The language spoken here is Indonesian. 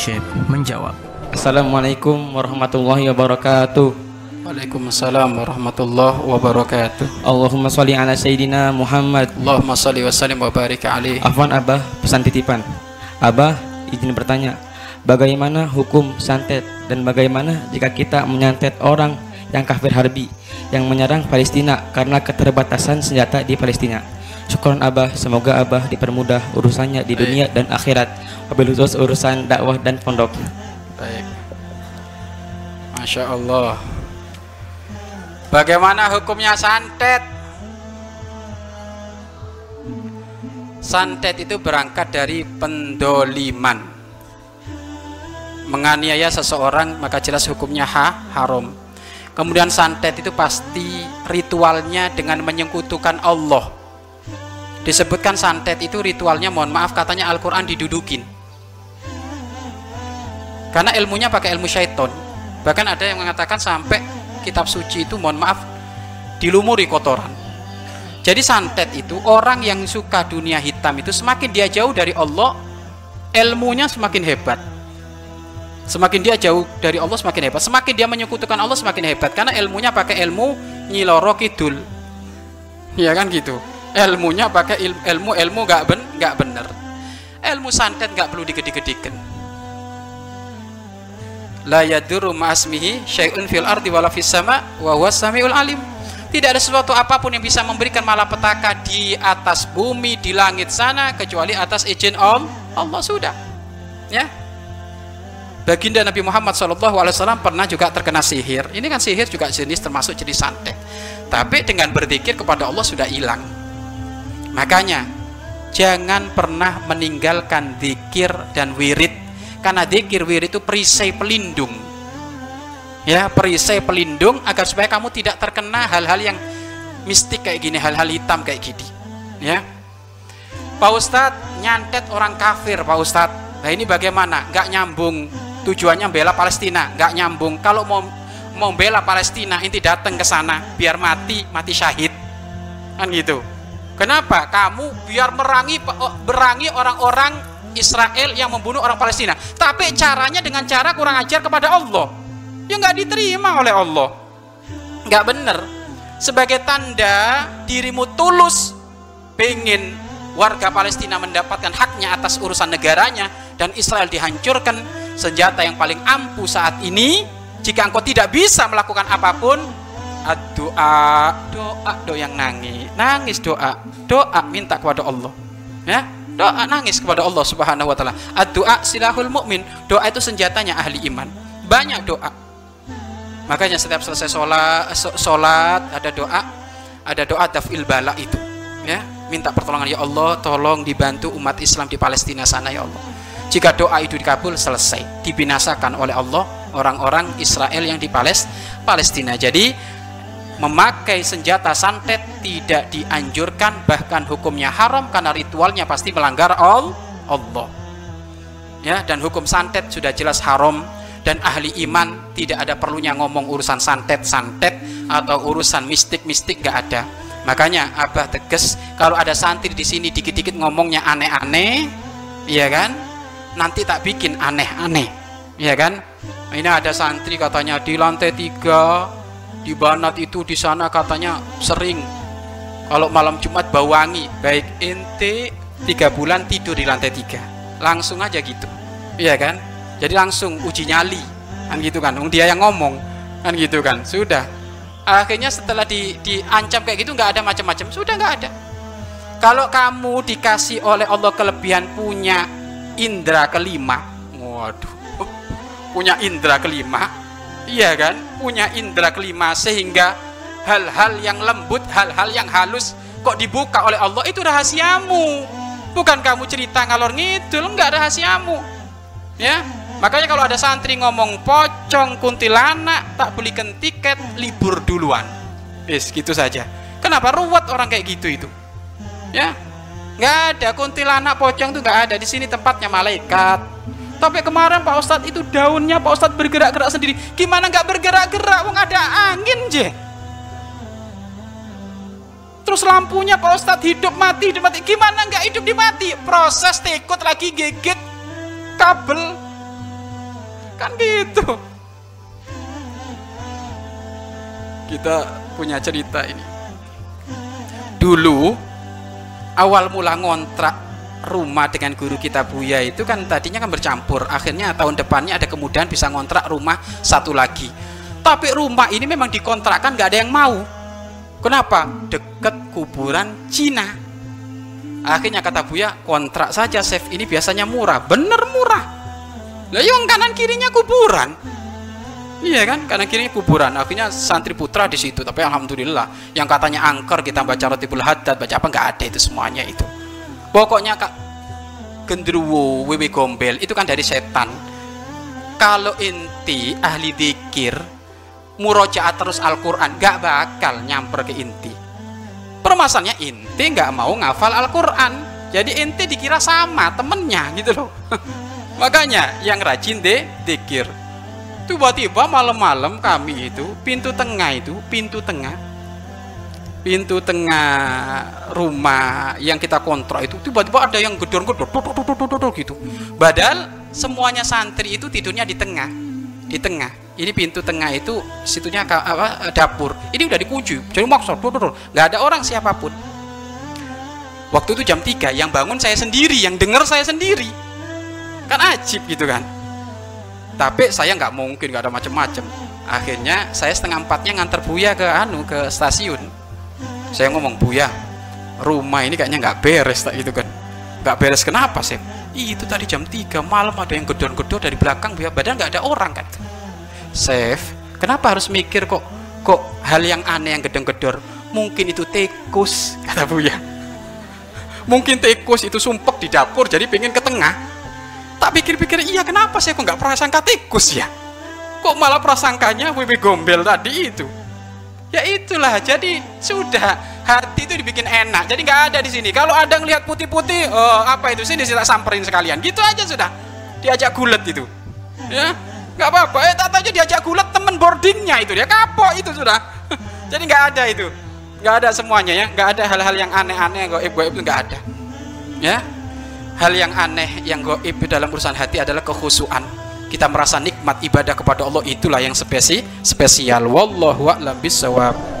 Syekh menjawab. Assalamualaikum warahmatullahi wabarakatuh. Waalaikumsalam warahmatullahi wabarakatuh. Allahumma sholli ala sayyidina Muhammad. Allahumma salli wa sallim wa barik alaih. Afwan Abah, pesan titipan. Abah, izin bertanya, bagaimana hukum santet dan bagaimana jika kita menyantet orang yang kafir harbi yang menyerang Palestina karena keterbatasan senjata di Palestina? Syukuran Abah, semoga Abah dipermudah urusannya di dunia dan akhirat. Wabil khusus urusan dakwah dan pondok. Baik. Masya Allah. Bagaimana hukumnya santet? Santet itu berangkat dari pendoliman. Menganiaya seseorang maka jelas hukumnya ha, haram. Kemudian santet itu pasti ritualnya dengan menyekutukan Allah. Disebutkan santet itu ritualnya mohon maaf katanya Al-Quran didudukin. Karena ilmunya pakai ilmu syaiton. Bahkan ada yang mengatakan sampai kitab suci itu mohon maaf dilumuri kotoran. Jadi santet itu orang yang suka dunia hitam itu semakin dia jauh dari Allah, ilmunya semakin hebat. Semakin dia jauh dari Allah semakin hebat. Semakin dia menyekutukan Allah semakin hebat karena ilmunya pakai ilmu nyiloro kidul. Ya kan gitu. Ilmunya pakai ilmu ilmu ilmu gak ben gak bener. Ilmu santet gak perlu digede-gedekan la yadurru ma'asmihi syai'un fil ardi wala fis sama wa huwas samiul alim tidak ada sesuatu apa pun yang bisa memberikan malapetaka di atas bumi di langit sana kecuali atas izin Allah Allah sudah ya Baginda Nabi Muhammad SAW pernah juga terkena sihir. Ini kan sihir juga jenis termasuk jenis santet. Tapi dengan berzikir kepada Allah sudah hilang. Makanya jangan pernah meninggalkan zikir dan wirid. Karena zikir wirid itu perisai pelindung. Ya perisai pelindung agar supaya kamu tidak terkena hal-hal yang mistik kayak gini hal-hal hitam kayak gini. Ya. Pak Ustadz nyantet orang kafir Pak Ustadz. Nah ini bagaimana? Nggak nyambung. Tujuannya bela Palestina. Nggak nyambung. Kalau mau mau bela Palestina inti datang ke sana. Biar mati mati syahid. Kan gitu kenapa? Kamu biar merangi berangi orang-orang Israel yang membunuh orang Palestina. Tapi caranya dengan cara kurang ajar kepada Allah. Yang nggak diterima oleh Allah. Nggak benar sebagai tanda dirimu tulus pengen warga Palestina mendapatkan haknya atas urusan negaranya dan Israel dihancurkan senjata yang paling ampuh saat ini jika engkau tidak bisa melakukan apa pun doa doa doa yang nangis nangis doa doa minta kepada Allah ya doa nangis kepada Allah Subhanahu wa taala. Doa silahul mukmin. Doa itu senjatanya ahli iman. Banyak doa. Makanya setiap selesai sholat, sholat ada doa, ada doa dafil bala itu, ya minta pertolongan ya Allah, tolong dibantu umat Islam di Palestina sana ya Allah. Jika doa itu dikabul selesai, dibinasakan oleh Allah orang-orang Israel yang di Palestina. Jadi memakai senjata santet tidak dianjurkan bahkan hukumnya haram karena ritualnya pasti melanggar Allah. Ya dan hukum santet sudah jelas haram. Dan ahli iman tidak ada perlunya ngomong urusan santet-santet atau urusan mistik-mistik gak ada. Makanya abah tegas kalau ada santri di sini dikit-dikit ngomongnya aneh-aneh ya kan? Nanti tak bikin aneh-aneh ya kan? Ini ada santri katanya di lantai tiga di Banat itu di sana katanya sering. Kalau malam Jumat bau wangi baik ente tiga bulan tidur di lantai tiga. Langsung aja gitu. Iya kan? Jadi langsung uji nyali. Kan gitu kan? Dia yang ngomong. Kan gitu kan? Sudah. Akhirnya setelah di, diancam kayak gitu nggak ada macam-macam. Sudah nggak ada. Kalau kamu dikasih oleh Allah kelebihan punya indera kelima. Waduh. Punya indera kelima iya kan? Punya indera kelima sehingga hal-hal yang lembut hal-hal yang halus kok dibuka oleh Allah itu rahasiamu. Bukan kamu cerita ngalor ngidul enggak rahasiamu. Ya? Makanya kalau ada santri ngomong pocong kuntilanak tak belikan tiket libur duluan. Yes gitu saja. Kenapa ruwet orang kayak gitu itu? Ya? Nggak ada kuntilanak pocong tuh nggak ada. Di sini tempatnya malaikat tapi kemarin Pak Ustadz itu daunnya Pak Ustadz bergerak-gerak sendiri. Gimana nggak bergerak-gerak? Wong ada angin je. Terus lampunya Pak Ustadz hidup mati, hidup mati. Gimana nggak hidup di mati? Proses tekut lagi gigit kabel. kan gitu kita punya cerita ini dulu awal mula ngontrak rumah dengan guru kita Buya itu kan tadinya kan bercampur. Akhirnya tahun depannya ada kemudahan bisa ngontrak rumah satu lagi. Tapi rumah ini memang dikontrakkan nggak ada yang mau. Kenapa? Deket kuburan Cina. Akhirnya kata Buya kontrak saja chef. Ini biasanya murah. Bener murah. Lah yang kanan kirinya kuburan. Iya kan, kanan kirinya kuburan. Akhirnya santri putra di situ. Tapi alhamdulillah, yang katanya angker kita baca rotibul haddad, baca apa nggak ada itu semuanya itu. Pokoknya kak gendruwo, wewe gombel itu kan dari setan. Kalau inti ahli dikir, murojaat terus Al-Quran, nggak bakal nyamper ke inti. Permasalahannya inti nggak mau ngafal Al-Quran. Jadi inti dikira sama temennya gitu loh. Makanya yang rajin deh dikir tiba-tiba malam-malam kami itu pintu tengah itu pintu tengah pintu tengah rumah yang kita kontrak itu tiba-tiba ada yang gedor-gedor gitu. Padahal semuanya santri itu tidurnya di tengah di tengah. Ini pintu tengah itu situnya apa dapur. Ini udah dikunci jadi maksud nggak ada orang siapa pun. Waktu itu jam 3 yang bangun saya sendiri yang dengar saya sendiri. Kan ajib gitu kan. Tapi saya nggak mungkin nggak ada macam-macam akhirnya saya setengah empatnya nganter Buya ke anu ke stasiun saya ngomong Buya rumah ini kayaknya nggak beres tak gitu kan. Nggak beres kenapa sih itu tadi jam 3 malam ada yang gedor-gedor dari belakang Buya badan nggak ada orang kan Chef kenapa harus mikir kok kok hal yang aneh yang gedor-gedor? Mungkin itu tikus kata Buya mungkin tikus itu sumpek di dapur jadi pengen ke tengah. Tak pikir-pikir iya kenapa saya kok nggak prasangka tikus ya? Kok malah prasangkanya WB gombel tadi itu ya itulah jadi sudah hati itu dibikin enak. Jadi nggak ada di sini. Kalau ada ngelihat putih-putih oh, apa itu? Sini saya samperin sekalian. Gitu aja sudah. Diajak gulet itu. Ya nggak apa-apa. Eh tak aja diajak gulet temen boardingnya itu dia. Kapok itu sudah. Jadi nggak ada itu. Nggak ada semuanya ya. Nggak ada hal-hal yang aneh-aneh yang goib-goib itu nggak ada. Ya. Hal yang aneh yang goib dalam urusan hati adalah kekhusuan kita merasa nikmat ibadah kepada Allah itulah yang spesi spesial. Wallahu a'lam bisawab